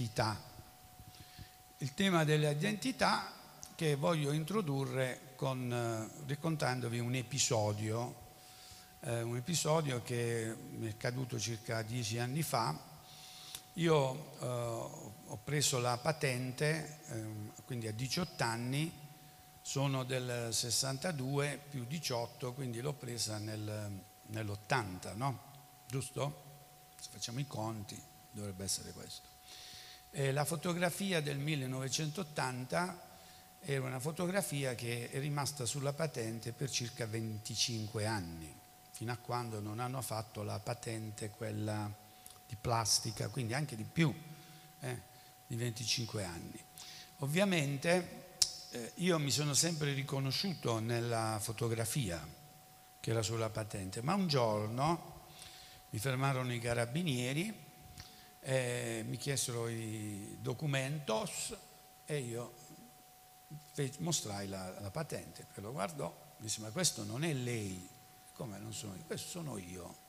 identità. Il tema delle identità che voglio introdurre con, eh, raccontandovi un episodio, eh, un episodio che mi è accaduto circa dieci anni fa. Io eh, ho preso la patente, eh, quindi a 18 anni, sono del 62 più 18, quindi l'ho presa nel, nell'80, no? Giusto? Se facciamo i conti dovrebbe essere questo. E la fotografia del 1980 era una fotografia che è rimasta sulla patente per circa 25 anni, fino a quando non hanno fatto la patente quella di plastica, quindi anche di più, eh, di 25 anni. Ovviamente eh, io mi sono sempre riconosciuto nella fotografia che era sulla patente, ma un giorno mi fermarono i carabinieri, eh, mi chiesero i documentos e io mostrai la, la patente, poi lo guardò, disse ma questo non è lei, come non sono io, questo sono io.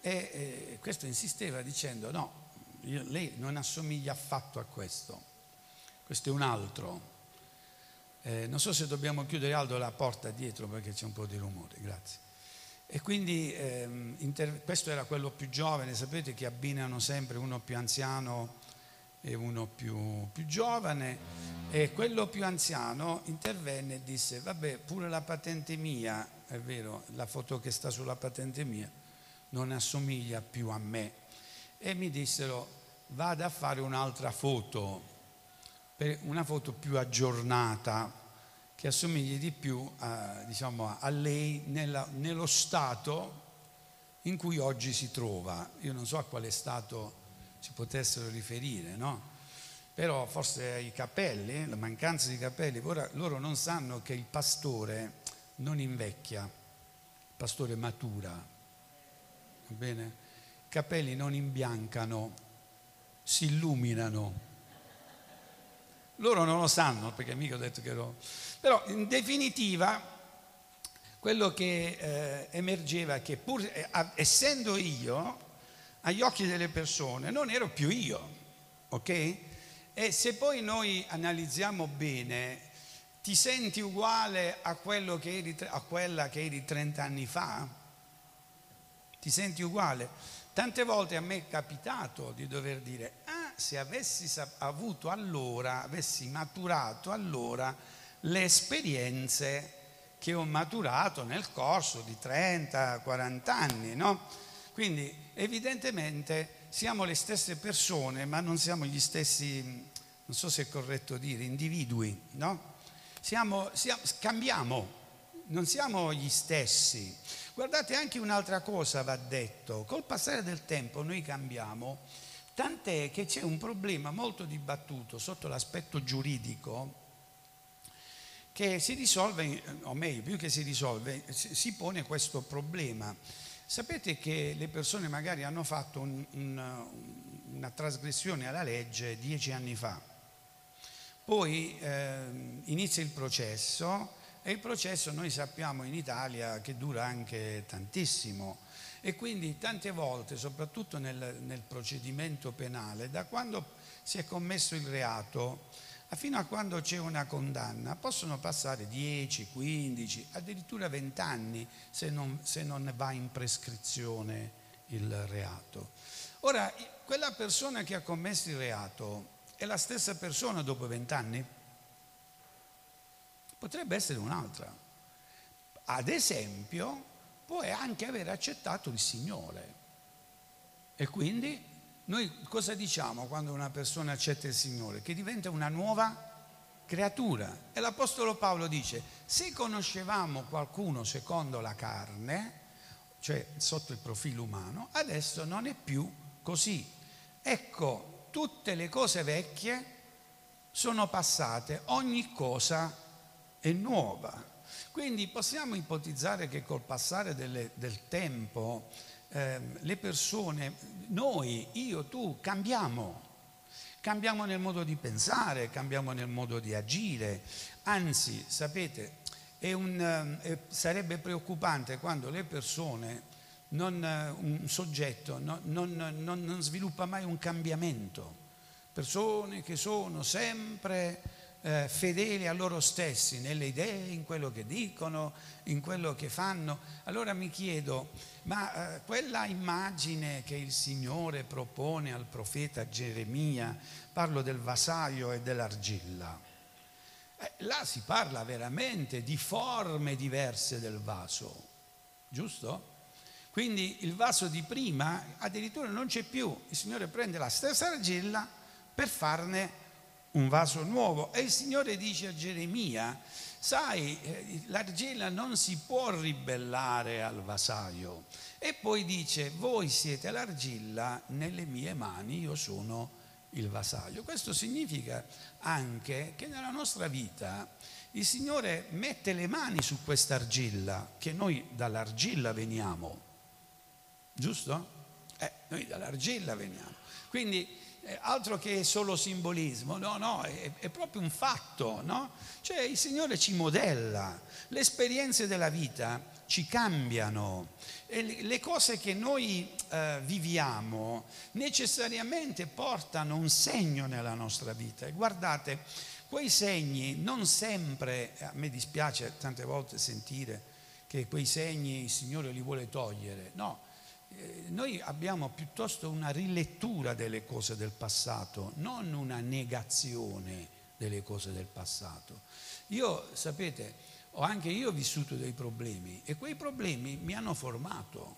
E eh, questo insisteva dicendo no, io, lei non assomiglia affatto a questo, questo è un altro. Eh, non so se dobbiamo chiudere Aldo la porta dietro perché c'è un po' di rumore, grazie. E quindi ehm, inter- questo era quello più giovane, sapete che abbinano sempre uno più anziano e uno più, più giovane e quello più anziano intervenne e disse, vabbè, pure la patente mia, è vero, la foto che sta sulla patente mia, non assomiglia più a me. E mi dissero, vada a fare un'altra foto, una foto più aggiornata, che assomigli di più a, diciamo, a lei nella, nello stato in cui oggi si trova. Io non so a quale stato si potessero riferire, no? però forse i capelli, la mancanza di capelli, ora loro non sanno che il pastore non invecchia, il pastore matura, va bene? I capelli non imbiancano, si illuminano. Loro non lo sanno perché mica ho detto che lo... Però in definitiva quello che eh, emergeva è che pur eh, essendo io, agli occhi delle persone non ero più io, ok? E se poi noi analizziamo bene, ti senti uguale a, che eri, a quella che eri 30 anni fa? Ti senti uguale? Tante volte a me è capitato di dover dire, ah, se avessi avuto allora, avessi maturato allora le esperienze che ho maturato nel corso di 30-40 anni, no? Quindi evidentemente siamo le stesse persone, ma non siamo gli stessi, non so se è corretto dire, individui, no? Siamo, siamo, cambiamo, non siamo gli stessi. Guardate, anche un'altra cosa va detto, col passare del tempo noi cambiamo, tant'è che c'è un problema molto dibattuto sotto l'aspetto giuridico che si risolve, o meglio, più che si risolve, si pone questo problema. Sapete che le persone magari hanno fatto un, un, una trasgressione alla legge dieci anni fa, poi eh, inizia il processo e il processo noi sappiamo in Italia che dura anche tantissimo e quindi tante volte, soprattutto nel, nel procedimento penale, da quando si è commesso il reato, fino a quando c'è una condanna possono passare 10, 15, addirittura 20 anni se non, se non va in prescrizione il reato. Ora, quella persona che ha commesso il reato è la stessa persona dopo 20 anni? Potrebbe essere un'altra. Ad esempio, può anche aver accettato il Signore. E quindi noi cosa diciamo quando una persona accetta il Signore? Che diventa una nuova creatura. E l'Apostolo Paolo dice, se conoscevamo qualcuno secondo la carne, cioè sotto il profilo umano, adesso non è più così. Ecco, tutte le cose vecchie sono passate, ogni cosa è nuova. Quindi possiamo ipotizzare che col passare delle, del tempo eh, le persone, noi, io, tu, cambiamo. Cambiamo nel modo di pensare, cambiamo nel modo di agire. Anzi, sapete, un, eh, sarebbe preoccupante quando le persone, non, un soggetto, non, non, non sviluppa mai un cambiamento persone che sono sempre eh, fedeli a loro stessi nelle idee, in quello che dicono, in quello che fanno. Allora mi chiedo, ma eh, quella immagine che il Signore propone al profeta Geremia, parlo del vasaio e dell'argilla, eh, là si parla veramente di forme diverse del vaso, giusto? Quindi il vaso di prima addirittura non c'è più, il Signore prende la stessa argilla per farne un vaso nuovo. E il Signore dice a Geremia, sai, eh, l'argilla non si può ribellare al vasaio. E poi dice, voi siete l'argilla, nelle mie mani io sono il vasaio. Questo significa anche che nella nostra vita il Signore mette le mani su questa argilla, che noi dall'argilla veniamo, giusto? Eh, noi dall'argilla veniamo. Quindi altro che solo simbolismo, no, no, è, è proprio un fatto, no? Cioè il Signore ci modella, le esperienze della vita ci cambiano. E le cose che noi eh, viviamo necessariamente portano un segno nella nostra vita. E guardate, quei segni non sempre, a me dispiace tante volte sentire che quei segni il Signore li vuole togliere, no, eh, noi abbiamo piuttosto una rilettura delle cose del passato, non una negazione delle cose del passato. Io, sapete, ho anche io vissuto dei problemi e quei problemi mi hanno formato.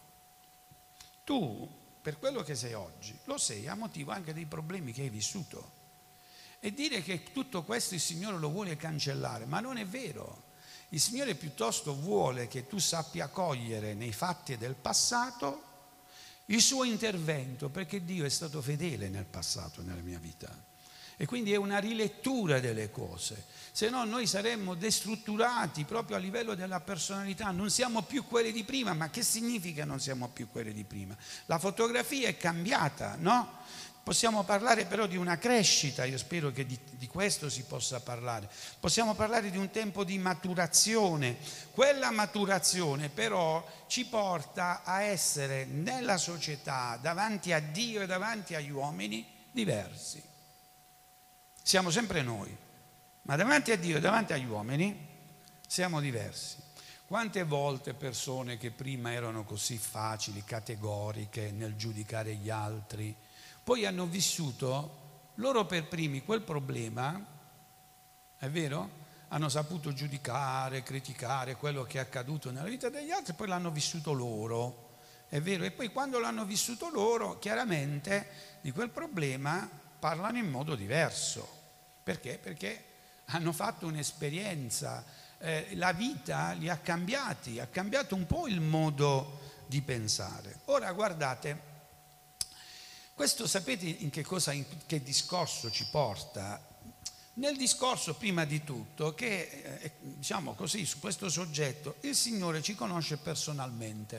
Tu, per quello che sei oggi, lo sei a motivo anche dei problemi che hai vissuto. E dire che tutto questo il Signore lo vuole cancellare, ma non è vero. Il Signore piuttosto vuole che tu sappia cogliere nei fatti del passato il suo intervento, perché Dio è stato fedele nel passato, nella mia vita. E quindi è una rilettura delle cose, se no noi saremmo destrutturati proprio a livello della personalità, non siamo più quelli di prima, ma che significa non siamo più quelli di prima? La fotografia è cambiata, no? Possiamo parlare però di una crescita, io spero che di, di, questo si possa parlare. Possiamo parlare di un tempo di maturazione. Quella maturazione però ci porta a essere nella società, davanti a Dio e davanti agli uomini, diversi. Siamo sempre noi, ma davanti a Dio e davanti agli uomini siamo diversi. Quante volte persone che prima erano così facili, categoriche nel giudicare gli altri, poi hanno vissuto loro per primi quel problema, è vero? Hanno saputo giudicare, criticare quello che è accaduto nella vita degli altri, poi l'hanno vissuto loro, è vero? E poi quando l'hanno vissuto loro, chiaramente di quel problema parlano in modo diverso. Perché? Perché hanno fatto un'esperienza, eh, la vita li ha cambiati, ha cambiato un po' il modo di pensare. Ora guardate, questo sapete in che, cosa, in che discorso ci porta? Nel discorso, prima di tutto, che eh, diciamo così, su questo soggetto, il Signore ci conosce personalmente.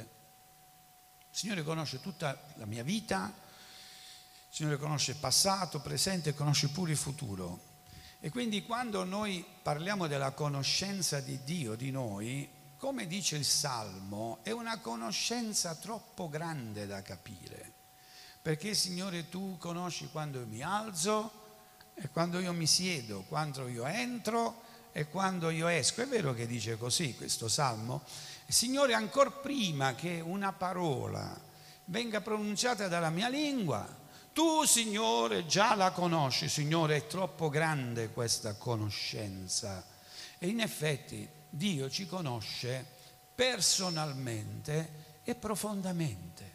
Il Signore conosce tutta la mia vita, il Signore conosce passato, presente e conosce pure il futuro. E quindi quando noi parliamo della conoscenza di Dio, di noi, come dice il Salmo, è una conoscenza troppo grande da capire. Perché Signore tu conosci quando mi alzo e quando io mi siedo, quando io entro e quando io esco. È vero che dice così questo salmo? Signore, ancora prima che una parola venga pronunciata dalla mia lingua, tu Signore già la conosci, Signore è troppo grande questa conoscenza. E in effetti Dio ci conosce personalmente e profondamente.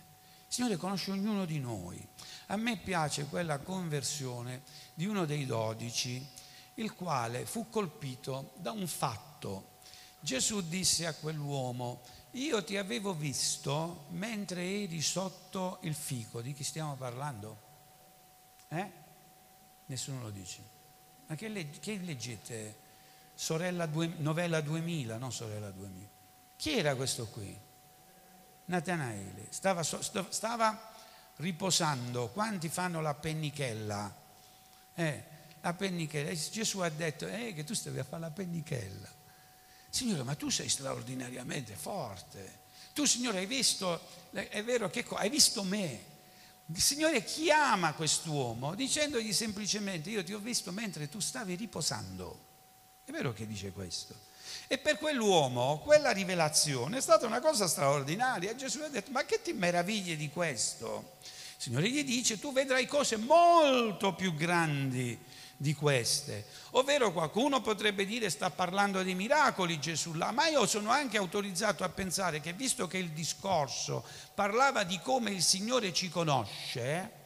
Signore conosce ognuno di noi. A me piace quella conversione di uno dei dodici, il quale fu colpito da un fatto. Gesù disse a quell'uomo, io ti avevo visto mentre eri sotto il fico. Di chi stiamo parlando? Eh? Nessuno lo dice. Ma che, leg- che leggete? Sorella due- novella 2000, non sorella 2000. Chi era questo qui? Natanaele stava, stava, riposando. Quanti fanno la pennichella? Eh, la pennichella. Gesù ha detto eh, che tu stavi a fare la pennichella. Signore, ma tu sei straordinariamente forte. Tu, Signore, hai visto, è vero che hai visto me. Il Signore chiama quest'uomo dicendogli semplicemente io ti ho visto mentre tu stavi riposando. È vero che dice questo? E per quell'uomo quella rivelazione è stata una cosa straordinaria. Gesù ha detto ma che ti meravigli di questo? Il Signore gli dice tu vedrai cose molto più grandi di queste. Ovvero qualcuno potrebbe dire sta parlando di miracoli Gesù là, ma io sono anche autorizzato a pensare che visto che il discorso parlava di come il Signore ci conosce,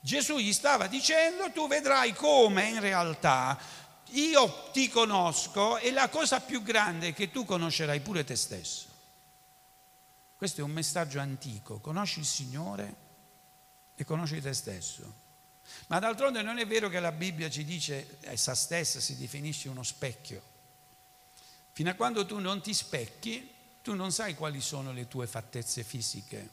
Gesù gli stava dicendo tu vedrai come in realtà io ti conosco e la cosa più grande è che tu conoscerai pure te stesso. Questo è un messaggio antico, conosci il Signore e conosci te stesso. Ma d'altronde non è vero che la Bibbia ci dice, essa stessa si definisce uno specchio. Fino a quando tu non ti specchi, tu non sai quali sono le tue fattezze fisiche.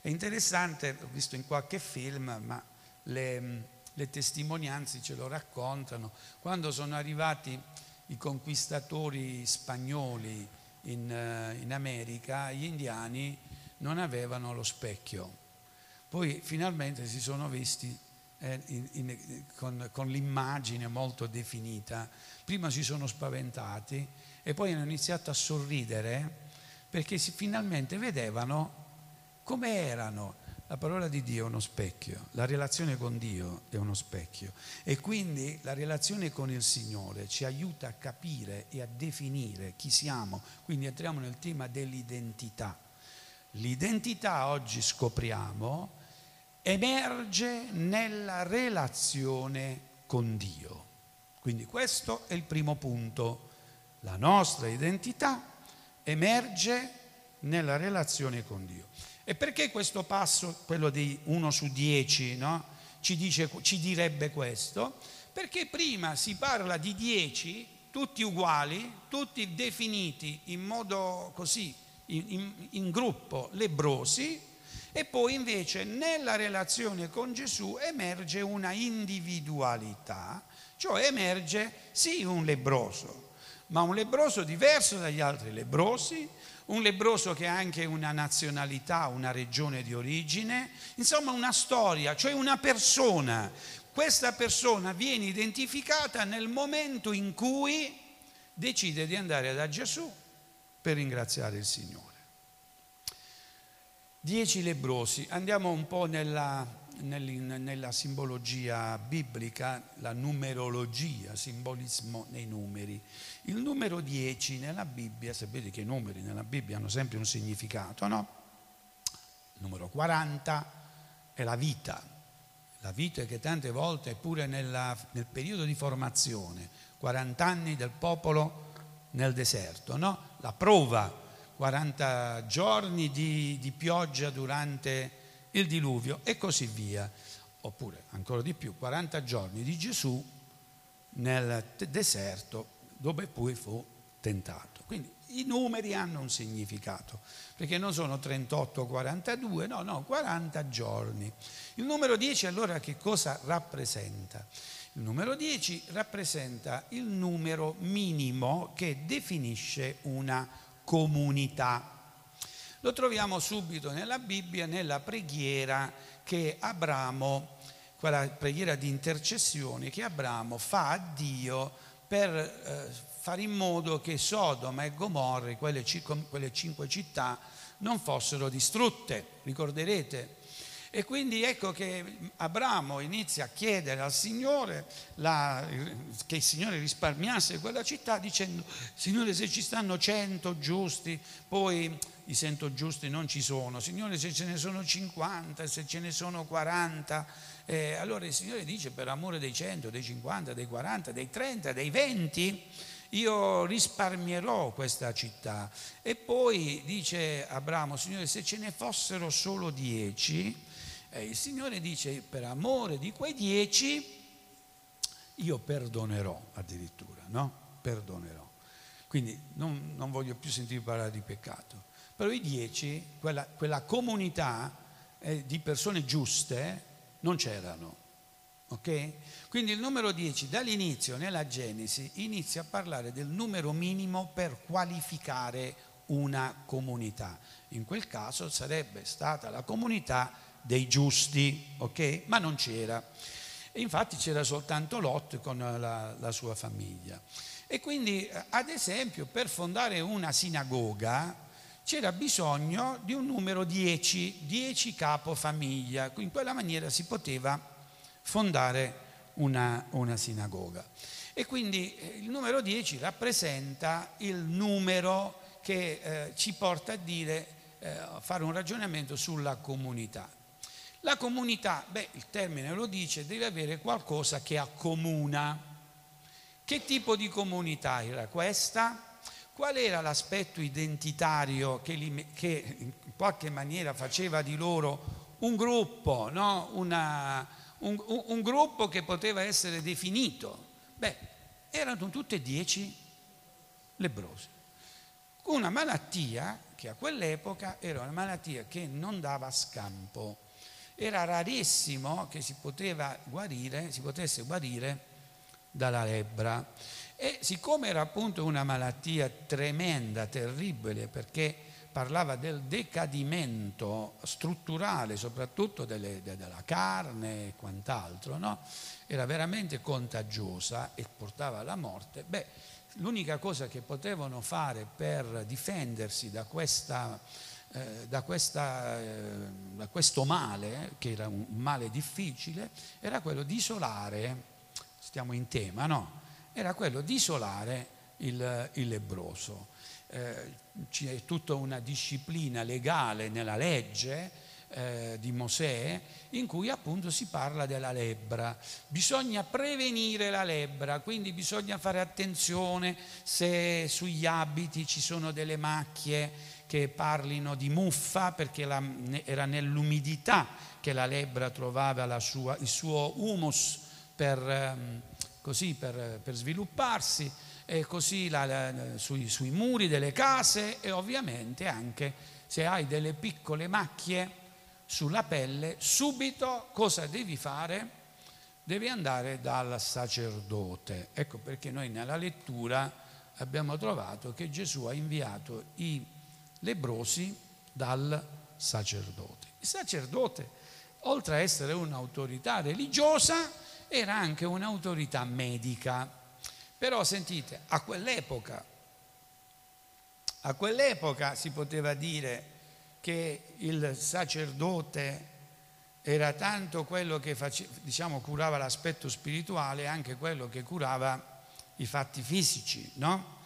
È interessante, ho visto in qualche film, ma le, le testimonianze ce lo raccontano, quando sono arrivati i conquistatori spagnoli in, eh, in America, gli indiani non avevano lo specchio. Poi finalmente si sono visti eh, in, in, con, con l'immagine molto definita, prima si sono spaventati e poi hanno iniziato a sorridere perché si, finalmente vedevano come erano. La parola di Dio è uno specchio, la relazione con Dio è uno specchio e quindi la relazione con il Signore ci aiuta a capire e a definire chi siamo, quindi entriamo nel tema dell'identità. L'identità oggi scopriamo emerge nella relazione con Dio. Quindi questo è il primo punto. La nostra identità emerge nella relazione con Dio. E perché questo passo, quello di 1 su 10, no? ci, dice, ci direbbe questo? Perché prima si parla di 10, tutti uguali, tutti definiti in modo così, in, in, in gruppo lebrosi, e poi invece nella relazione con Gesù emerge una individualità, cioè emerge sì un lebroso, ma un lebroso diverso dagli altri lebrosi, un lebroso che ha anche una nazionalità, una regione di origine, insomma una storia, cioè una persona. Questa persona viene identificata nel momento in cui decide di andare da Gesù per ringraziare il Signore. Dieci lebrosi, andiamo un po' nella, nella simbologia biblica, la numerologia, simbolismo nei numeri. Il numero 10 nella Bibbia, sapete che i numeri nella Bibbia hanno sempre un significato, no? Il numero 40 è la vita, la vita che tante volte, pure nella, nel periodo di formazione, 40 anni del popolo nel deserto, no? La prova 40 giorni di, di pioggia durante il diluvio e così via. Oppure ancora di più, 40 giorni di Gesù nel deserto dove poi fu tentato. Quindi i numeri hanno un significato, perché non sono 38 o 42, no, no, 40 giorni. Il numero 10 allora che cosa rappresenta? Il numero 10 rappresenta il numero minimo che definisce una comunità. Lo troviamo subito nella Bibbia, nella preghiera che Abramo, quella preghiera di intercessione che Abramo fa a Dio per eh, fare in modo che Sodoma e Gomorra, quelle, quelle cinque città, non fossero distrutte. Ricorderete e quindi ecco che Abramo inizia a chiedere al Signore la, che il Signore risparmiasse quella città dicendo, Signore se ci stanno cento giusti, poi i cento giusti non ci sono, Signore se ce ne sono 50, se ce ne sono 40, eh, allora il Signore dice per amore dei 100, dei 50, dei 40, dei 30, dei 20, io risparmierò questa città. E poi dice Abramo, Signore, se ce ne fossero solo 10, e il Signore dice, per amore di quei dieci, io perdonerò addirittura, no? Perdonerò. Quindi non, non voglio più sentire parlare di peccato. Però i dieci, quella, quella comunità eh, di persone giuste, non c'erano. Ok? Quindi il numero 10 dall'inizio nella Genesi inizia a parlare del numero minimo per qualificare una comunità. In quel caso sarebbe stata la comunità dei giusti, ok? Ma non c'era. E infatti c'era soltanto Lot con la, la sua famiglia. E quindi, ad esempio, per fondare una sinagoga c'era bisogno di un numero 10, 10 capofamiglia. In quella maniera si poteva fondare una, una sinagoga. E quindi eh, il numero 10 rappresenta il numero che eh, ci porta a dire, eh, a fare un ragionamento sulla comunità. La comunità, beh, il termine lo dice, deve avere qualcosa che accomuna. Che tipo di comunità era questa? Qual era l'aspetto identitario che, li, che in qualche maniera faceva di loro un gruppo, no? Una, un, un, gruppo che poteva essere definito? Beh, erano tutte e dieci lebrosi. Una malattia che a quell'epoca era una malattia che non dava scampo era rarissimo che si, guarire, si potesse guarire dalla lebbra. E siccome era appunto una malattia tremenda, terribile, perché parlava del decadimento strutturale, soprattutto delle, della carne e quant'altro, no? era veramente contagiosa e portava alla morte, beh, l'unica cosa che potevano fare per difendersi da questa da, questa, eh, da, questo male, che era un male difficile, era quello di isolare, stiamo in tema, no? Era quello di isolare il, il lebroso. Eh, c'è tutta una disciplina legale nella legge eh, di Mosè in cui appunto si parla della lebbra. Bisogna prevenire la lebbra, quindi bisogna fare attenzione se sugli abiti ci sono delle macchie che parlino di muffa perché la, era nell'umidità che la lebbra trovava sua, il suo humus per, ehm, così, per, per svilupparsi e così la, la, sui, sui muri delle case e ovviamente anche se hai delle piccole macchie sulla pelle, subito cosa devi fare? Devi andare dal sacerdote. Ecco perché noi nella lettura abbiamo trovato che Gesù ha inviato i lebrosi dal sacerdote. Il sacerdote, oltre a essere un'autorità religiosa, era anche un'autorità medica. Però sentite, a quell'epoca, a quell'epoca si poteva dire che il sacerdote era tanto quello che face, diciamo, curava l'aspetto spirituale, anche quello che curava i fatti fisici, no?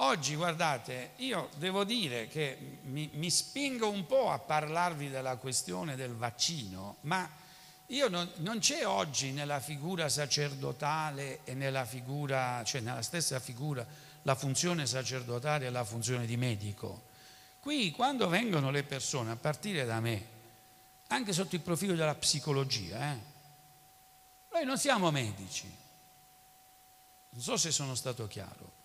Oggi, guardate, io devo dire che mi, mi, spingo un po' a parlarvi della questione del vaccino, ma io non, non, c'è oggi nella figura sacerdotale e nella figura, cioè nella stessa figura, la funzione sacerdotale e la funzione di medico. Qui, quando vengono le persone, a partire da me, anche sotto il profilo della psicologia, eh, noi non siamo medici. Non so se sono stato chiaro.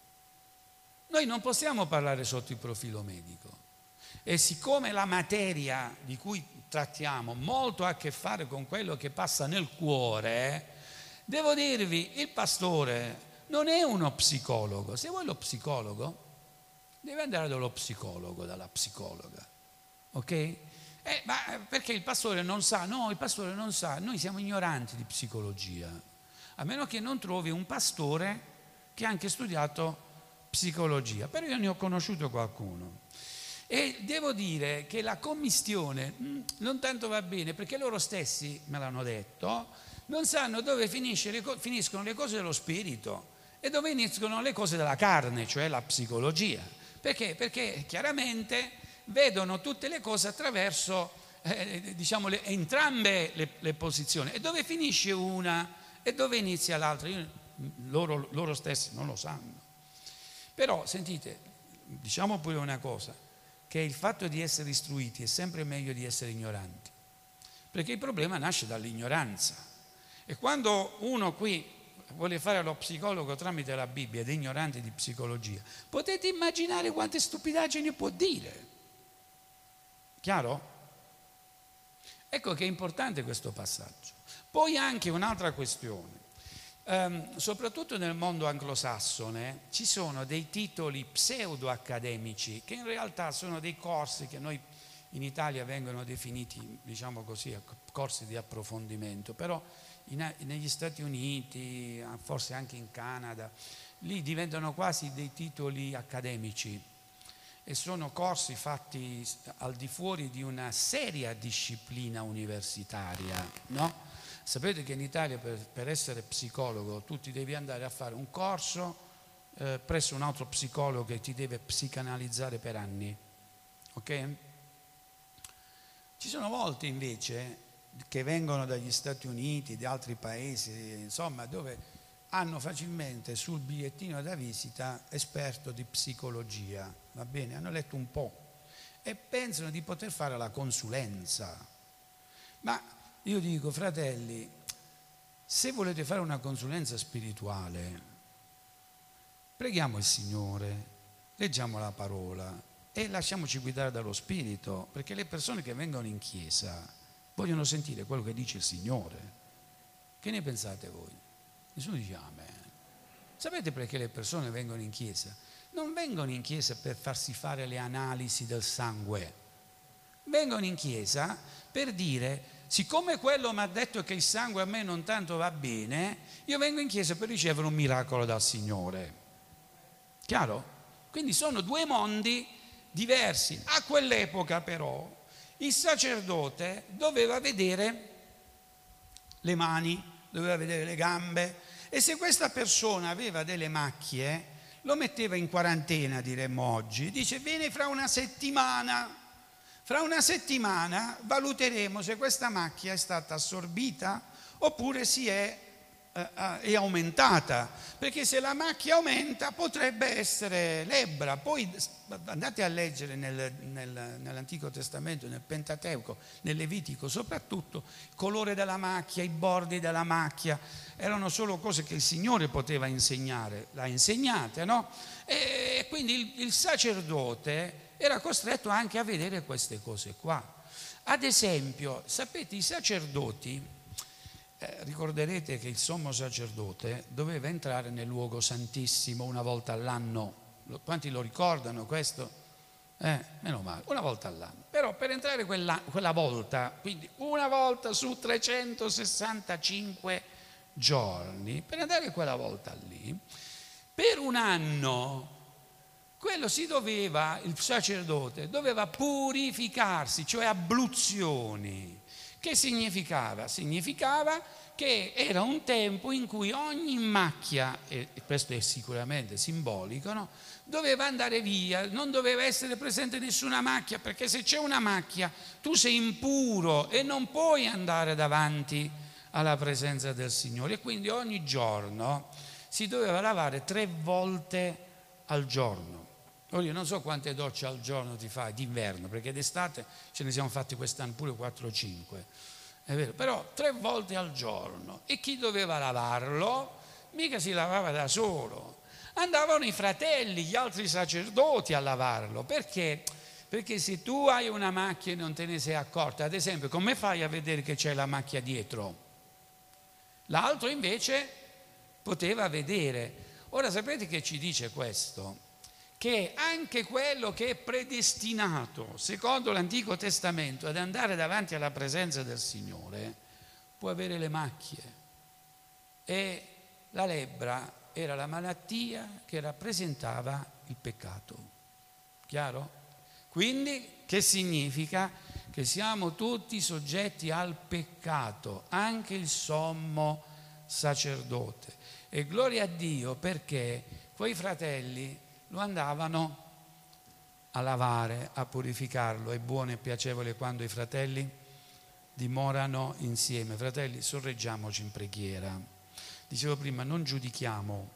Noi non possiamo parlare sotto il profilo medico e siccome la materia di cui trattiamo molto ha a che fare con quello che passa nel cuore, devo dirvi, il pastore non è uno psicologo. Se vuoi lo psicologo, deve andare dallo psicologo, dalla psicologa. Ok? Eh, ma perché il pastore non sa? No, il pastore non sa. Noi siamo ignoranti di psicologia. A meno che non trovi un pastore che ha anche studiato psicologia, però io ne ho conosciuto qualcuno. E devo dire che la commistione mm, non tanto va bene perché loro stessi, me l'hanno detto, non sanno dove finiscono le cose dello spirito e dove iniziano le cose della carne, cioè la psicologia. Perché? Perché chiaramente vedono tutte le cose attraverso eh, diciamo, le, entrambe le, le, posizioni. E dove finisce una e dove inizia l'altra? Io, loro, loro stessi non lo sanno. Però sentite, diciamo pure una cosa, che il fatto di essere istruiti è sempre meglio di essere ignoranti, perché il problema nasce dall'ignoranza. E quando uno qui vuole fare lo psicologo tramite la Bibbia ed è ignorante di psicologia, potete immaginare quante stupidaggini può dire. Chiaro? Ecco che è importante questo passaggio. Poi anche un'altra questione. Um, soprattutto nel mondo anglosassone ci sono dei titoli pseudo accademici che in realtà sono dei corsi che noi in Italia vengono definiti, diciamo così, corsi di approfondimento, però in, negli Stati Uniti, forse anche in Canada, lì diventano quasi dei titoli accademici e sono corsi fatti al di fuori di una seria disciplina universitaria, no? Sapete che in Italia per, per, essere psicologo tu ti devi andare a fare un corso eh, presso un altro psicologo che ti deve psicanalizzare per anni, ok? Ci sono volte invece che vengono dagli Stati Uniti, di altri paesi, insomma, dove hanno facilmente sul bigliettino da visita esperto di psicologia, va bene? Hanno letto un po' e pensano di poter fare la consulenza. Ma io dico, fratelli, se volete fare una consulenza spirituale, preghiamo il Signore, leggiamo la parola e lasciamoci guidare dallo Spirito, perché le persone che vengono in chiesa vogliono sentire quello che dice il Signore. Che ne pensate voi? Nessuno dice amen. Sapete perché le persone vengono in chiesa? Non vengono in chiesa per farsi fare le analisi del sangue. Vengono in chiesa per dire, siccome quello mi ha detto che il sangue a me non tanto va bene, io vengo in chiesa per ricevere un miracolo dal Signore. Chiaro? Quindi sono due mondi diversi. A quell'epoca però il sacerdote doveva vedere le mani, doveva vedere le gambe e se questa persona aveva delle macchie lo metteva in quarantena, diremmo oggi, dice vieni fra una settimana, fra una settimana valuteremo se questa macchia è stata assorbita oppure si è eh, eh, è aumentata, perché se la macchia aumenta potrebbe essere lebbra. Poi andate a leggere nel, nel, nell'Antico Testamento, nel Pentateuco, nel Levitico, soprattutto il colore della macchia, i bordi della macchia, erano solo cose che il Signore poteva insegnare, l'ha insegnate, no? E quindi il, il sacerdote era costretto anche a vedere queste cose qua. Ad esempio, sapete, i sacerdoti eh, ricorderete che il sommo sacerdote doveva entrare nel luogo santissimo una volta all'anno. Quanti lo ricordano questo? Eh, meno male, una volta all'anno. Però per entrare quella, quella volta, quindi una volta su 365 giorni, per andare quella volta lì, per un anno quello si doveva, il sacerdote doveva purificarsi, cioè abluzioni. Che significava? Significava che era un tempo in cui ogni macchia, e questo è sicuramente simbolico, no? doveva andare via, non doveva essere presente nessuna macchia, perché se c'è una macchia tu sei impuro e non puoi andare davanti alla presenza del Signore. E quindi ogni giorno si doveva lavare tre volte al giorno. Io non so quante docce al giorno ti fai d'inverno, perché d'estate ce ne siamo fatti quest'anno pure 4 o 5. È vero, però tre volte al giorno. E chi doveva lavarlo? Mica si lavava da solo. Andavano i fratelli, gli altri sacerdoti a lavarlo. Perché? Perché se tu hai una macchia e non te ne sei accorta, ad esempio, come fai a vedere che c'è la macchia dietro? L'altro invece poteva vedere. Ora sapete che ci dice questo? Che anche quello che è predestinato, secondo l'Antico Testamento, ad andare davanti alla presenza del Signore, può avere le macchie. E la lebbra era la malattia che rappresentava il peccato. Chiaro? Quindi che significa? Che siamo tutti soggetti al peccato, anche il sommo sacerdote. E gloria a Dio perché quei fratelli lo andavano a lavare, a purificarlo. È buono e piacevole quando i fratelli dimorano insieme. Fratelli, sorreggiamoci in preghiera. Dicevo prima, non giudichiamo,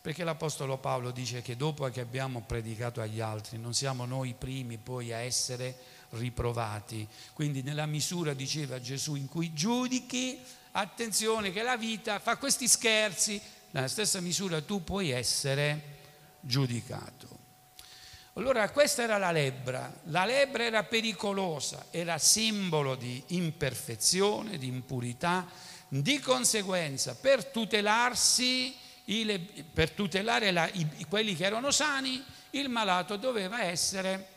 perché l'Apostolo Paolo dice che dopo che abbiamo predicato agli altri, non siamo noi i primi poi a essere riprovati. Quindi nella misura, diceva Gesù, in cui giudichi, attenzione che la vita fa questi scherzi, nella stessa misura tu puoi essere giudicato. Allora questa era la lebbra, la lebbra era pericolosa, era simbolo di imperfezione, di impurità, di conseguenza per tutelarsi, per tutelare quelli che erano sani, il malato doveva essere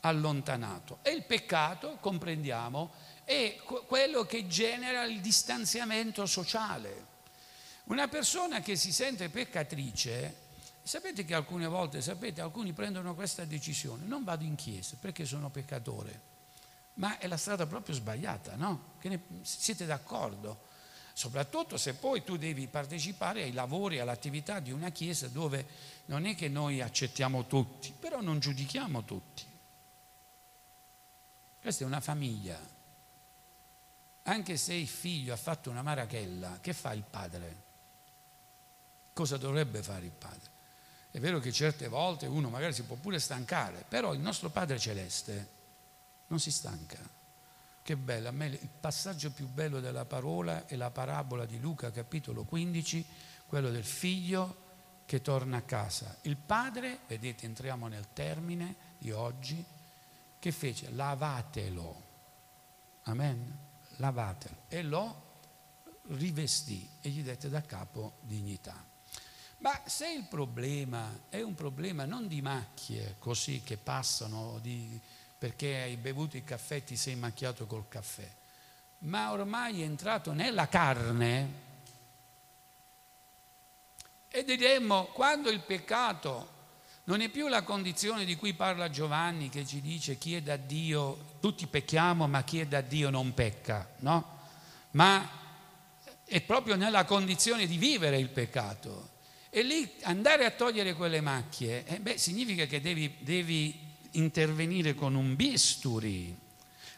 allontanato. E il peccato, comprendiamo, è quello che genera il distanziamento sociale. Una persona che si sente peccatrice, sapete che alcune volte, sapete, alcuni prendono questa decisione, non vado in chiesa perché sono peccatore, ma è la strada proprio sbagliata, no? Ne, siete d'accordo? Soprattutto se poi tu devi partecipare ai lavori, all'attività di una chiesa dove non è che noi accettiamo tutti, però non giudichiamo tutti. Questa è una famiglia. Anche se il figlio ha fatto una marachella, che fa il padre? Cosa dovrebbe fare il padre? È vero che certe volte uno magari si può pure stancare, però il nostro Padre Celeste non si stanca. Che bello, a me il passaggio più bello della parola è la parabola di Luca capitolo 15, quello del figlio che torna a casa. Il padre, vedete, entriamo nel termine di oggi, che fece? Lavatelo. Amen. Lavatelo. E lo rivestì e gli dette da capo dignità. Ma se il problema è un problema non di macchie così che passano di, perché hai bevuto il caffè e ti sei macchiato col caffè, ma ormai è entrato nella carne, e diremmo quando il peccato non è più la condizione di cui parla Giovanni che ci dice chi è da Dio, tutti pecchiamo, ma chi è da Dio non pecca, no? Ma è proprio nella condizione di vivere il peccato. E lì andare a togliere quelle macchie, eh beh, significa che devi, devi intervenire con un bisturi.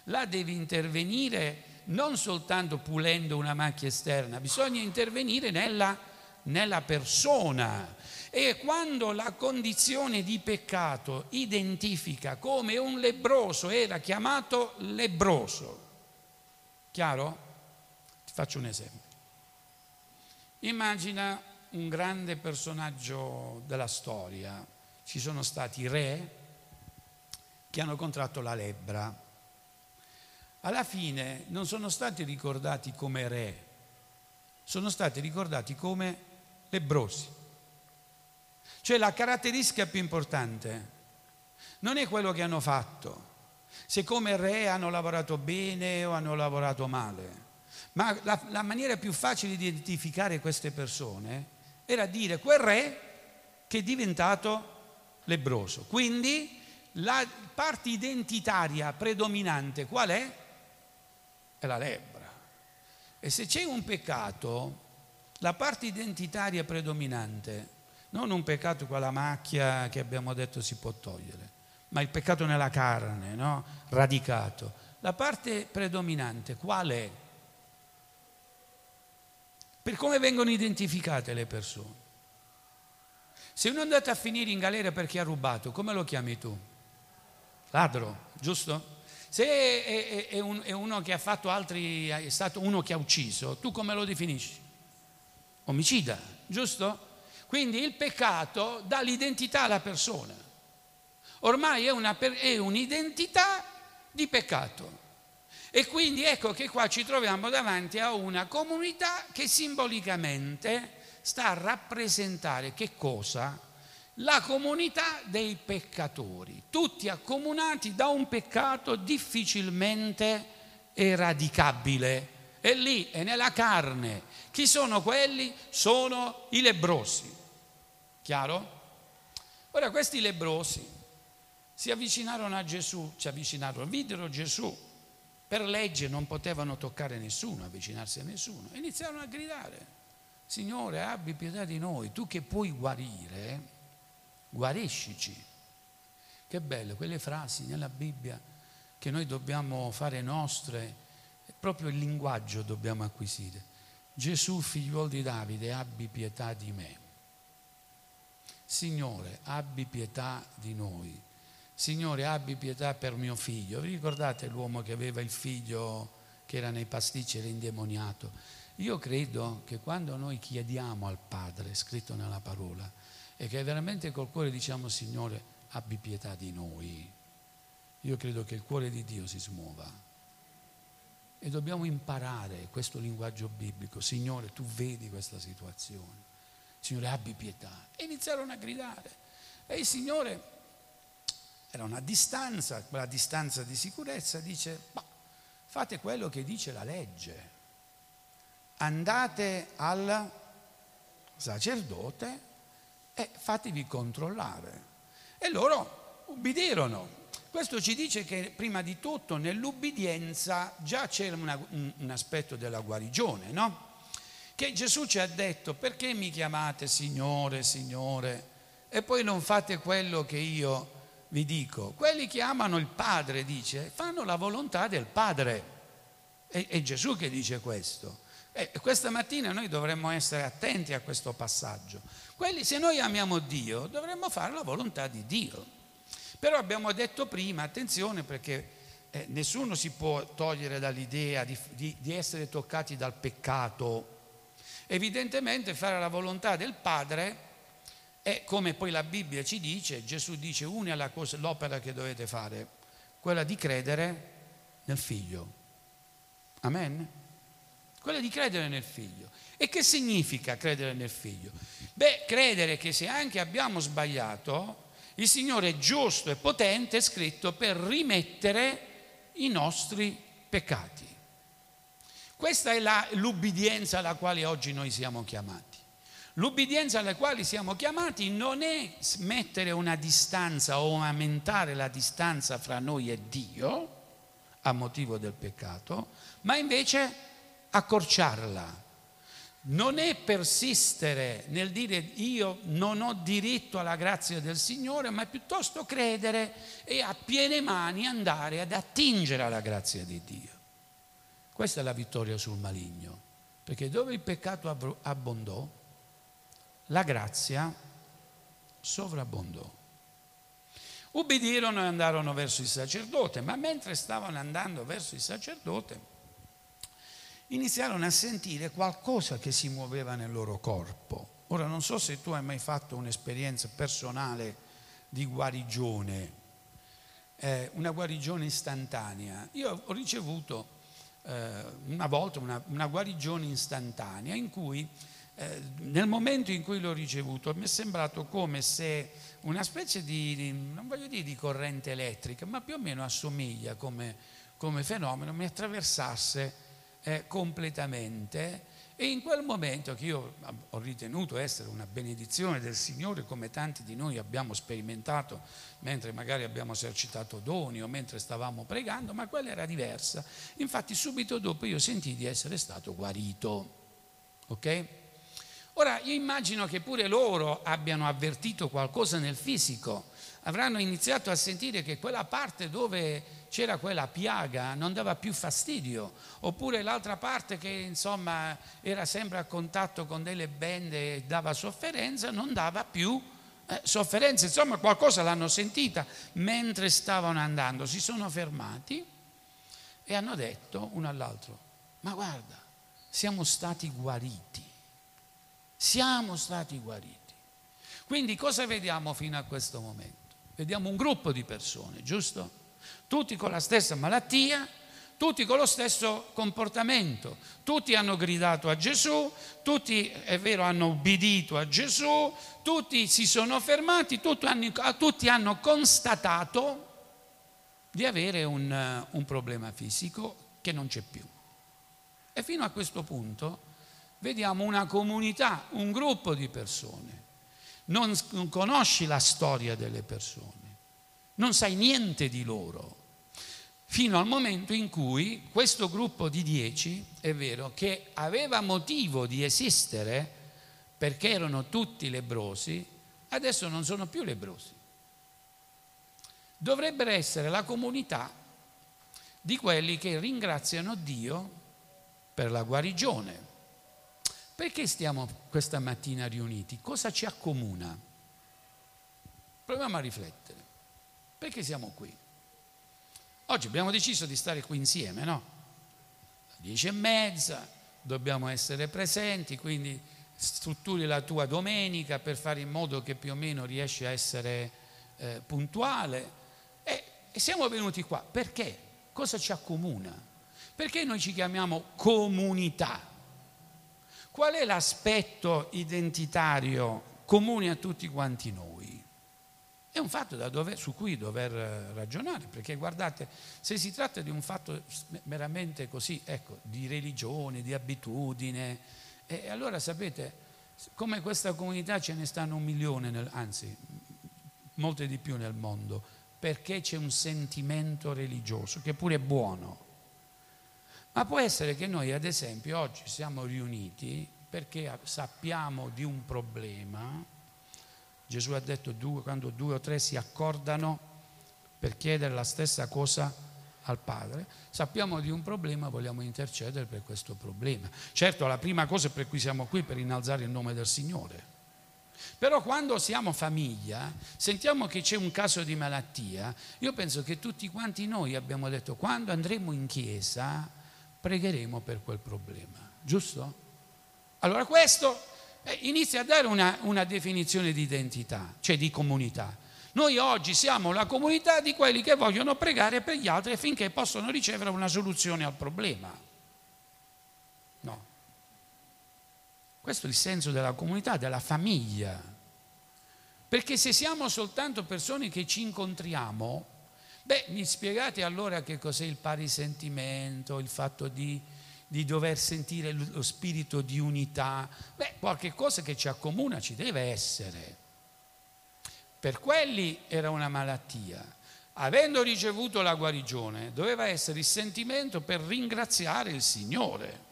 Là devi intervenire non soltanto pulendo una macchia esterna, bisogna intervenire nella, nella persona e quando la condizione di peccato identifica come un lebroso, era chiamato lebroso. Chiaro? Ti faccio un esempio. Immagina un grande personaggio della storia. Ci sono stati re che hanno contratto la lebbra. Alla fine non sono stati ricordati come re, sono stati ricordati come lebrosi. Cioè la caratteristica più importante non è quello che hanno fatto, se come re hanno lavorato bene o hanno lavorato male, ma la, la maniera più facile di identificare queste persone era dire quel re che è diventato lebroso. Quindi la parte identitaria predominante qual è? È la lebbra. E se c'è un peccato, la parte identitaria predominante non un peccato quella macchia che abbiamo detto si può togliere, ma il peccato nella carne, no? radicato. La parte predominante qual è? Per come vengono identificate le persone. Se uno è andato a finire in galera perché ha rubato, come lo chiami tu? Ladro, giusto? Se è, è, è, un, è uno che ha fatto altri, è stato uno che ha ucciso, tu come lo definisci? Omicida, giusto? Quindi il peccato dà l'identità alla persona. Ormai è, una, è un'identità di peccato. E quindi ecco che qua ci troviamo davanti a una comunità che simbolicamente sta a rappresentare che cosa? La comunità dei peccatori, tutti accomunati da un peccato difficilmente eradicabile. E lì è nella carne. Chi sono quelli? Sono i lebrosi. Chiaro? Ora questi lebrosi si avvicinarono a Gesù, ci avvicinarono, videro Gesù. Per legge non potevano toccare nessuno, avvicinarsi a nessuno. Iniziarono a gridare, Signore, abbi pietà di noi, tu che puoi guarire, guariscici. Che bello, quelle frasi nella Bibbia che noi dobbiamo fare nostre, proprio il linguaggio dobbiamo acquisire. Gesù, figliuolo di Davide, abbi pietà di me. Signore, abbi pietà di noi. Signore, abbi pietà per mio figlio. Vi ricordate l'uomo che aveva il figlio che era nei pasticci, era indemoniato? Io credo che quando noi chiediamo al Padre, scritto nella parola, e che veramente col cuore diciamo Signore, abbi pietà di noi, io credo che il cuore di Dio si smuova. E dobbiamo imparare questo linguaggio biblico. Signore, tu vedi questa situazione. Signore abbi pietà. E iniziarono a gridare. E il Signore era una distanza, quella distanza di sicurezza, dice, bah, fate quello che dice la legge. Andate al sacerdote e fatevi controllare. E loro ubbidirono. Questo ci dice che prima di tutto nell'ubbidienza già c'era una, un, un aspetto della guarigione, no? Che Gesù ci ha detto perché mi chiamate Signore, Signore e poi non fate quello che io vi dico. Quelli che amano il Padre, dice, fanno la volontà del Padre. È, è Gesù che dice questo. E questa mattina noi dovremmo essere attenti a questo passaggio. Quelli, se noi amiamo Dio, dovremmo fare la volontà di Dio. Però abbiamo detto prima, attenzione perché eh, nessuno si può togliere dall'idea di, di, di essere toccati dal peccato. Evidentemente fare la volontà del Padre è come poi la Bibbia ci dice, Gesù dice una alla cosa, l'opera che dovete fare, quella di credere nel figlio. Amen? Quella di credere nel figlio. E che significa credere nel figlio? Beh, credere che se anche abbiamo sbagliato, il Signore è giusto e potente, è scritto per rimettere i nostri peccati. Questa è la, l'ubbidienza alla quale oggi noi siamo chiamati. L'ubbidienza alla quale siamo chiamati non è mettere una distanza o aumentare la distanza fra noi e Dio a motivo del peccato, ma invece accorciarla. Non è persistere nel dire io non ho diritto alla grazia del Signore, ma piuttosto credere e a piene mani andare ad attingere alla grazia di Dio. Questa è la vittoria sul maligno, perché dove il peccato abbondò, la grazia sovrabbondò. Ubbidirono e andarono verso il sacerdote, ma mentre stavano andando verso il sacerdote, iniziarono a sentire qualcosa che si muoveva nel loro corpo. Ora non so se tu hai mai fatto un'esperienza personale di guarigione, eh, una guarigione istantanea. Io ho ricevuto eh, una volta una, una guarigione istantanea in cui eh, nel momento in cui l'ho ricevuto mi è sembrato come se una specie di, non voglio dire di corrente elettrica, ma più o meno assomiglia come, come fenomeno, mi attraversasse eh, completamente e in quel momento che io ho ritenuto essere una benedizione del Signore, come tanti di noi abbiamo sperimentato mentre magari abbiamo esercitato doni o mentre stavamo pregando, ma quella era diversa. Infatti subito dopo io sentii di essere stato guarito. Ok? Ora, io immagino che pure loro abbiano avvertito qualcosa nel fisico, avranno iniziato a sentire che quella parte dove c'era quella piaga non dava più fastidio, oppure l'altra parte che insomma era sempre a contatto con delle bende e dava sofferenza non dava più eh, sofferenza, insomma qualcosa l'hanno sentita mentre stavano andando, si sono fermati e hanno detto uno all'altro, ma guarda, siamo stati guariti siamo stati guariti. Quindi cosa vediamo fino a questo momento? Vediamo un gruppo di persone, giusto? Tutti con la stessa malattia, tutti con lo stesso comportamento, tutti hanno gridato a Gesù, tutti, è vero, hanno ubbidito a Gesù, tutti si sono fermati, tutti hanno, tutti hanno constatato di avere un, un problema fisico che non c'è più. E fino a questo punto vediamo una comunità, un gruppo di persone. Non, conosci la storia delle persone, non sai niente di loro, fino al momento in cui questo gruppo di dieci, è vero, che aveva motivo di esistere perché erano tutti lebrosi, adesso non sono più lebrosi. Dovrebbero essere la comunità di quelli che ringraziano Dio per la guarigione, perché stiamo questa mattina riuniti? Cosa ci accomuna? Proviamo a riflettere. Perché siamo qui? Oggi abbiamo deciso di stare qui insieme, no? A dieci e mezza dobbiamo essere presenti, quindi strutturi la tua domenica per fare in modo che più o meno riesci a essere eh, puntuale. E, e siamo venuti qua perché? Cosa ci accomuna? Perché noi ci chiamiamo comunità? Qual è l'aspetto identitario comune a tutti quanti noi? È un fatto dover, su cui dover ragionare, perché guardate, se si tratta di un fatto meramente così, ecco, di religione, di abitudine, e allora sapete, come questa comunità ce ne stanno un milione, nel, anzi, molte di più nel mondo, perché c'è un sentimento religioso, che pure è buono. Ma può essere che noi, ad esempio, oggi siamo riuniti perché sappiamo di un problema, Gesù ha detto due, quando due o tre si accordano per chiedere la stessa cosa al Padre, sappiamo di un problema, vogliamo intercedere per questo problema. Certo, la prima cosa per cui siamo qui è per innalzare il nome del Signore. Però quando siamo famiglia, sentiamo che c'è un caso di malattia, io penso che tutti quanti noi abbiamo detto quando andremo in chiesa pregheremo per quel problema, giusto? Allora questo eh, inizia a dare una, una definizione di identità, cioè di comunità. Noi oggi siamo la comunità di quelli che vogliono pregare per gli altri affinché possano ricevere una soluzione al problema. No. Questo è il senso della comunità, della famiglia. Perché se siamo soltanto persone che ci incontriamo, beh, mi spiegate allora che cos'è il pari sentimento, il fatto di di dover sentire lo spirito di unità, beh, qualche cosa che ci accomuna ci deve essere. Per quelli era una malattia. Avendo ricevuto la guarigione, doveva essere il sentimento per ringraziare il Signore.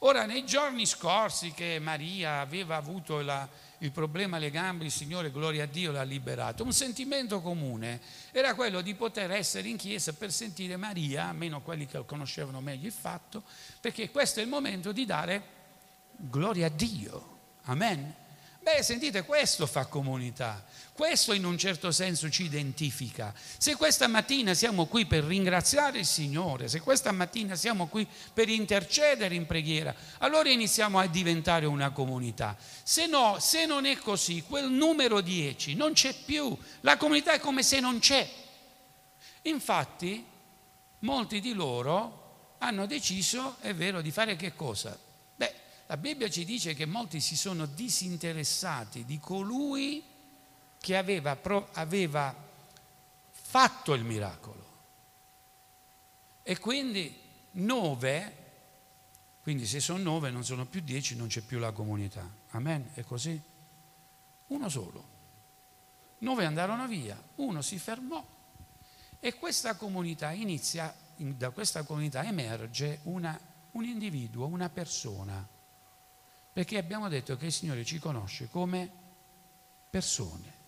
Ora, nei giorni scorsi che Maria aveva avuto la, il problema alle gambe, il Signore, gloria a Dio, l'ha liberato. Un sentimento comune era quello di poter essere in chiesa per sentire Maria, almeno quelli che conoscevano meglio il fatto, perché questo è il momento di dare gloria a Dio. Amen. Beh, sentite, questo fa comunità, questo in un certo senso ci identifica. Se questa mattina siamo qui per ringraziare il Signore, se questa mattina siamo qui per intercedere in preghiera, allora iniziamo a diventare una comunità. Se no, se non è così, quel numero 10 non c'è più, la comunità è come se non c'è. Infatti, molti di loro hanno deciso, è vero, di fare che cosa? La Bibbia ci dice che molti si sono disinteressati di colui che aveva, aveva fatto il miracolo. E quindi nove, quindi se sono nove non sono più dieci, non c'è più la comunità. Amen? È così? Uno solo. Nove andarono via, uno si fermò e questa comunità inizia, da questa comunità emerge una, un individuo, una persona perché abbiamo detto che il Signore ci conosce come persone.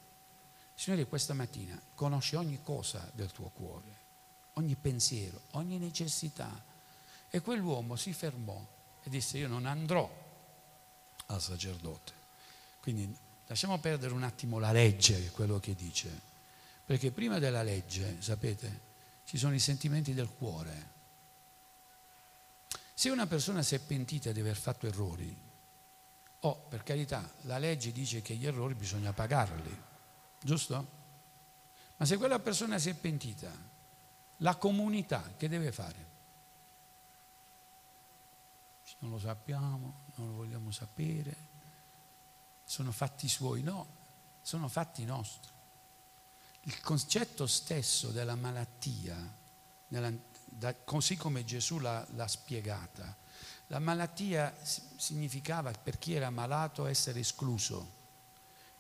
Il Signore questa mattina conosce ogni cosa del tuo cuore, ogni pensiero, ogni necessità. E quell'uomo si fermò e disse io non andrò al sacerdote. Quindi lasciamo perdere un attimo la legge, quello che dice. Perché prima della legge, sapete, ci sono i sentimenti del cuore. Se una persona si è pentita di aver fatto errori, Oh, per carità, la legge dice che gli errori bisogna pagarli, giusto? Ma se quella persona si è pentita, la comunità che deve fare? Non lo sappiamo, non lo vogliamo sapere, sono fatti suoi, no, sono fatti nostri. Il concetto stesso della malattia, della, da, così come Gesù l'ha, l'ha spiegata, la malattia significava per chi era malato essere escluso.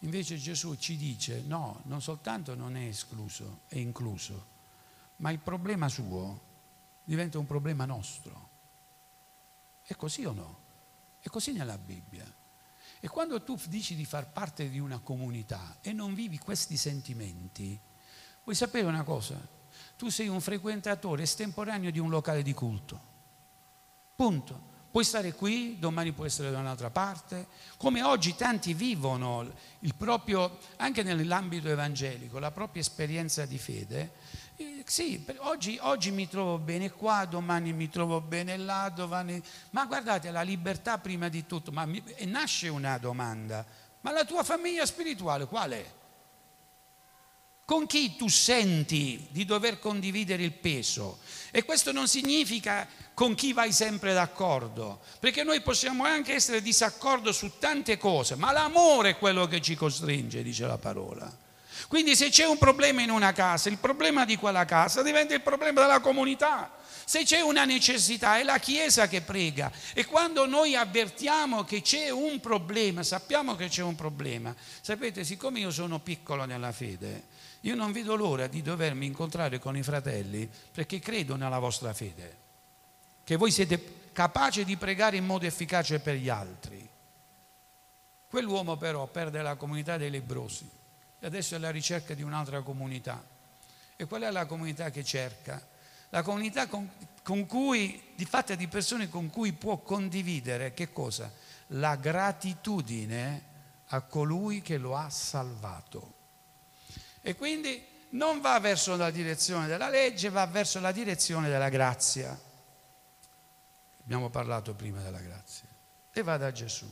Invece Gesù ci dice no, non soltanto non è escluso, è incluso, ma il problema suo diventa un problema nostro. È così o no? È così nella Bibbia. E quando tu dici di far parte di una comunità e non vivi questi sentimenti, vuoi sapere una cosa? Tu sei un frequentatore estemporaneo di un locale di culto. Punto. Puoi stare qui, domani puoi essere da un'altra parte, come oggi tanti vivono il proprio, anche nell'ambito evangelico, la propria esperienza di fede. Eh, sì, oggi, oggi, mi trovo bene qua, domani mi trovo bene là, domani... ma guardate, la libertà prima di tutto, ma mi, nasce una domanda, ma la tua famiglia spirituale qual è? Con chi tu senti di dover condividere il peso. E questo non significa con chi vai sempre d'accordo, perché noi possiamo anche essere disaccordo su tante cose, ma l'amore è quello che ci costringe, dice la parola. Quindi se c'è un problema in una casa, il problema di quella casa diventa il problema della comunità. Se c'è una necessità è la Chiesa che prega e quando noi avvertiamo che c'è un problema, sappiamo che c'è un problema, sapete, siccome io sono piccolo nella fede, io non vedo l'ora di dovermi incontrare con i fratelli perché credo nella vostra fede, che voi siete capaci di pregare in modo efficace per gli altri. Quell'uomo però perde la comunità dei lebrosi e adesso è alla ricerca di un'altra comunità. E qual è la comunità che cerca? La comunità con, con cui, di fatta di persone con cui può condividere che cosa? La gratitudine a colui che lo ha salvato. E quindi non va verso la direzione della legge, va verso la direzione della grazia. Abbiamo parlato prima della grazia. E va da Gesù.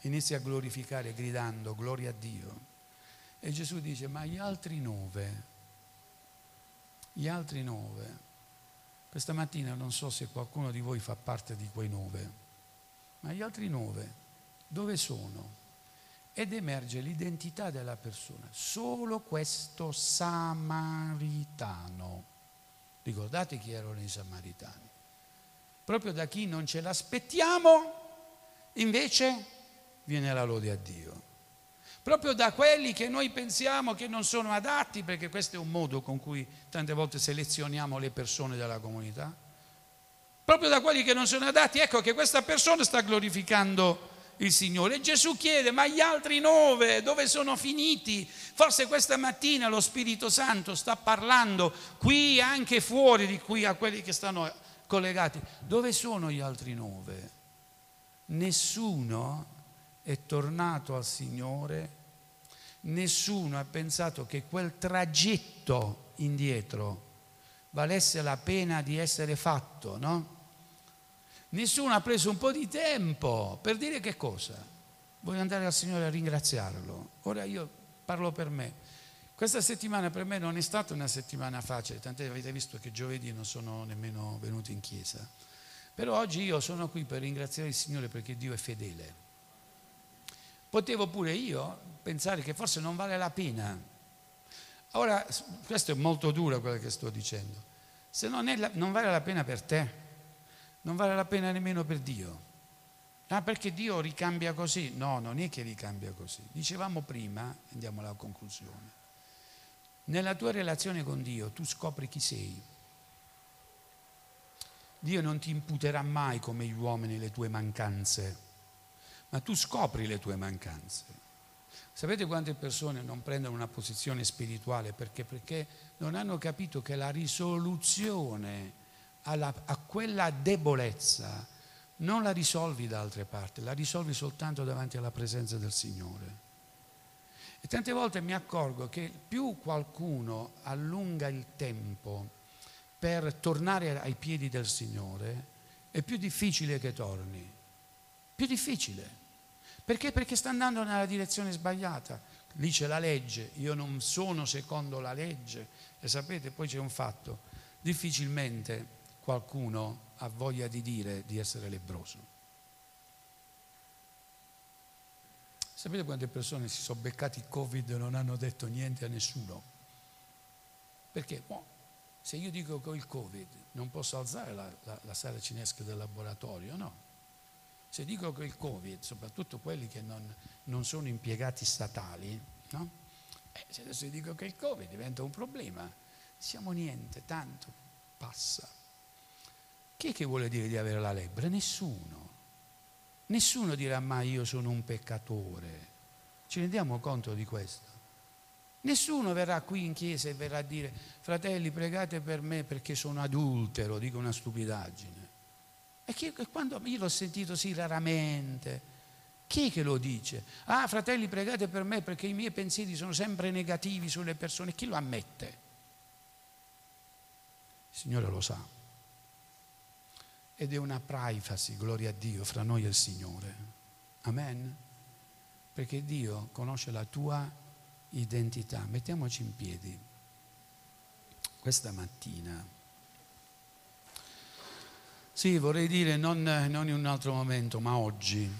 Inizia a glorificare gridando gloria a Dio. E Gesù dice, ma gli altri nove, gli altri nove, questa mattina non so se qualcuno di voi fa parte di quei nove, ma gli altri nove dove sono? Ed emerge l'identità della persona. Solo questo samaritano. Ricordate chi erano i samaritani? Proprio da chi non ce l'aspettiamo, invece viene la lode a Dio. Proprio da quelli che noi pensiamo che non sono adatti, perché questo è un modo con cui tante volte selezioniamo le persone della comunità. Proprio da quelli che non sono adatti, ecco che questa persona sta glorificando il Signore. E Gesù chiede, ma gli altri nove dove sono finiti? Forse questa mattina lo Spirito Santo sta parlando qui anche fuori di qui a quelli che stanno collegati. Dove sono gli altri nove? Nessuno è tornato al Signore, nessuno ha pensato che quel tragitto indietro valesse la pena di essere fatto, no? Nessuno ha preso un po' di tempo per dire che cosa? Voglio andare al Signore a ringraziarlo. Ora io parlo per me. Questa settimana per me non è stata una settimana facile, tant'è avete visto che giovedì non sono nemmeno venuto in chiesa. Però oggi io sono qui per ringraziare il Signore perché Dio è fedele. Potevo pure io pensare che forse non vale la pena. Ora, questo è molto duro quello che sto dicendo. Se non, la, non vale la pena per te, non vale la pena nemmeno per Dio. Ah, perché Dio ricambia così? No, non è che ricambia così. Dicevamo prima, andiamo alla conclusione, nella tua relazione con Dio tu scopri chi sei. Dio non ti imputerà mai come gli uomini le tue mancanze, ma tu scopri le tue mancanze. Sapete quante persone non prendono una posizione spirituale perché? Perché non hanno capito che la risoluzione alla, a quella debolezza non la risolvi da altre parti, la risolvi soltanto davanti alla presenza del Signore. E tante volte mi accorgo che più qualcuno allunga il tempo per tornare ai piedi del Signore, è più difficile che torni. Più difficile. Perché? Perché sta andando nella direzione sbagliata. Lì c'è la legge, io non sono secondo la legge. E sapete, poi c'è un fatto, difficilmente qualcuno ha voglia di dire di essere lebroso. Sapete quante persone si sono beccati Covid e non hanno detto niente a nessuno? Perché oh, se io dico che ho il Covid non posso alzare la, la, la sala cinesca del laboratorio, no. Se dico che ho il Covid, soprattutto quelli che non, non sono impiegati statali, no? Eh, se adesso dico che il Covid diventa un problema, siamo niente, tanto passa. Chi è che vuole dire di avere la lebbra? Nessuno. Nessuno dirà mai io sono un peccatore. Ci rendiamo conto di questo? Nessuno verrà qui in chiesa e verrà a dire fratelli pregate per me perché sono adultero, dico una stupidaggine. E che, quando io l'ho sentito sì raramente, chi è che lo dice? Ah fratelli pregate per me perché i miei pensieri sono sempre negativi sulle persone, chi lo ammette? Il Signore lo sa ed è una privacy, gloria a Dio, fra noi e il Signore. Amen? Perché Dio conosce la tua identità. Mettiamoci in piedi questa mattina. Sì, vorrei dire non, non in un altro momento, ma oggi.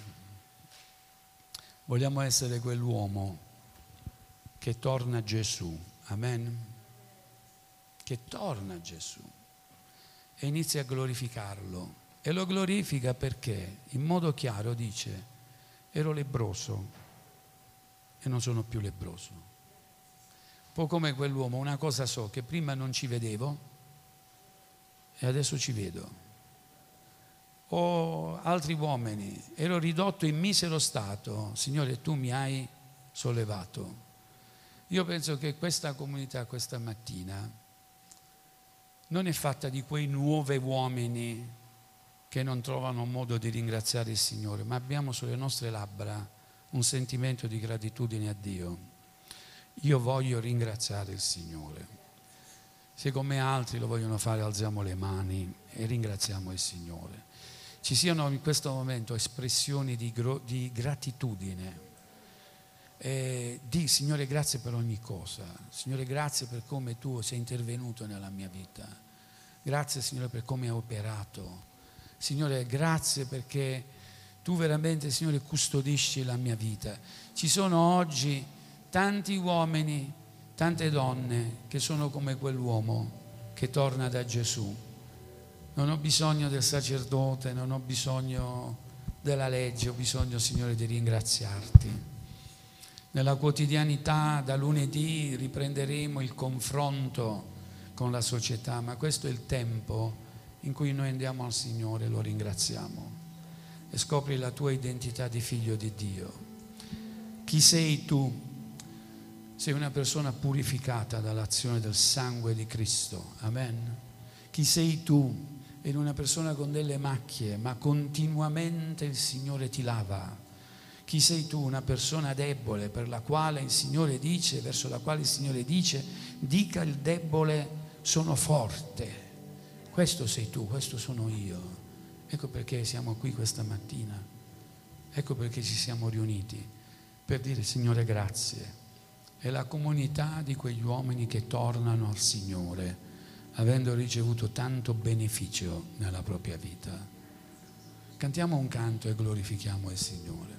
Vogliamo essere quell'uomo che torna Gesù. Amen? Che torna Gesù e inizia a glorificarlo. E lo glorifica perché in modo chiaro dice, ero lebroso e non sono più lebroso. Un po' come quell'uomo, una cosa so, che prima non ci vedevo e adesso ci vedo o altri uomini, ero ridotto in misero stato, Signore tu mi hai sollevato. Io penso che questa comunità questa mattina non è fatta di quei nuovi uomini che non trovano modo di ringraziare il Signore, ma abbiamo sulle nostre labbra un sentimento di gratitudine a Dio. Io voglio ringraziare il Signore. Se come altri lo vogliono fare, alziamo le mani e ringraziamo il Signore ci siano in questo momento espressioni di, di gratitudine. Eh, di Signore grazie per ogni cosa, Signore grazie per come tu sei intervenuto nella mia vita, grazie Signore per come hai operato, Signore grazie perché tu veramente Signore custodisci la mia vita. Ci sono oggi tanti uomini, tante donne che sono come quell'uomo che torna da Gesù non ho bisogno del sacerdote, non ho bisogno della legge, ho bisogno, Signore, di ringraziarti. Nella quotidianità, da lunedì, riprenderemo il confronto con la società, ma questo è il tempo in cui noi andiamo al Signore lo ringraziamo e scopri la tua identità di figlio di Dio. Chi sei tu? Sei una persona purificata dall'azione del sangue di Cristo. Amen. Chi sei tu? in una persona con delle macchie, ma continuamente il Signore ti lava. Chi sei tu? Una persona debole per la quale il Signore dice, verso la quale il Signore dice, dica il debole sono forte. Questo sei tu, questo sono io. Ecco perché siamo qui questa mattina. Ecco perché ci siamo riuniti per dire Signore grazie. È la comunità di quegli uomini che tornano al Signore avendo ricevuto tanto beneficio nella propria vita. Cantiamo un canto e glorifichiamo il Signore.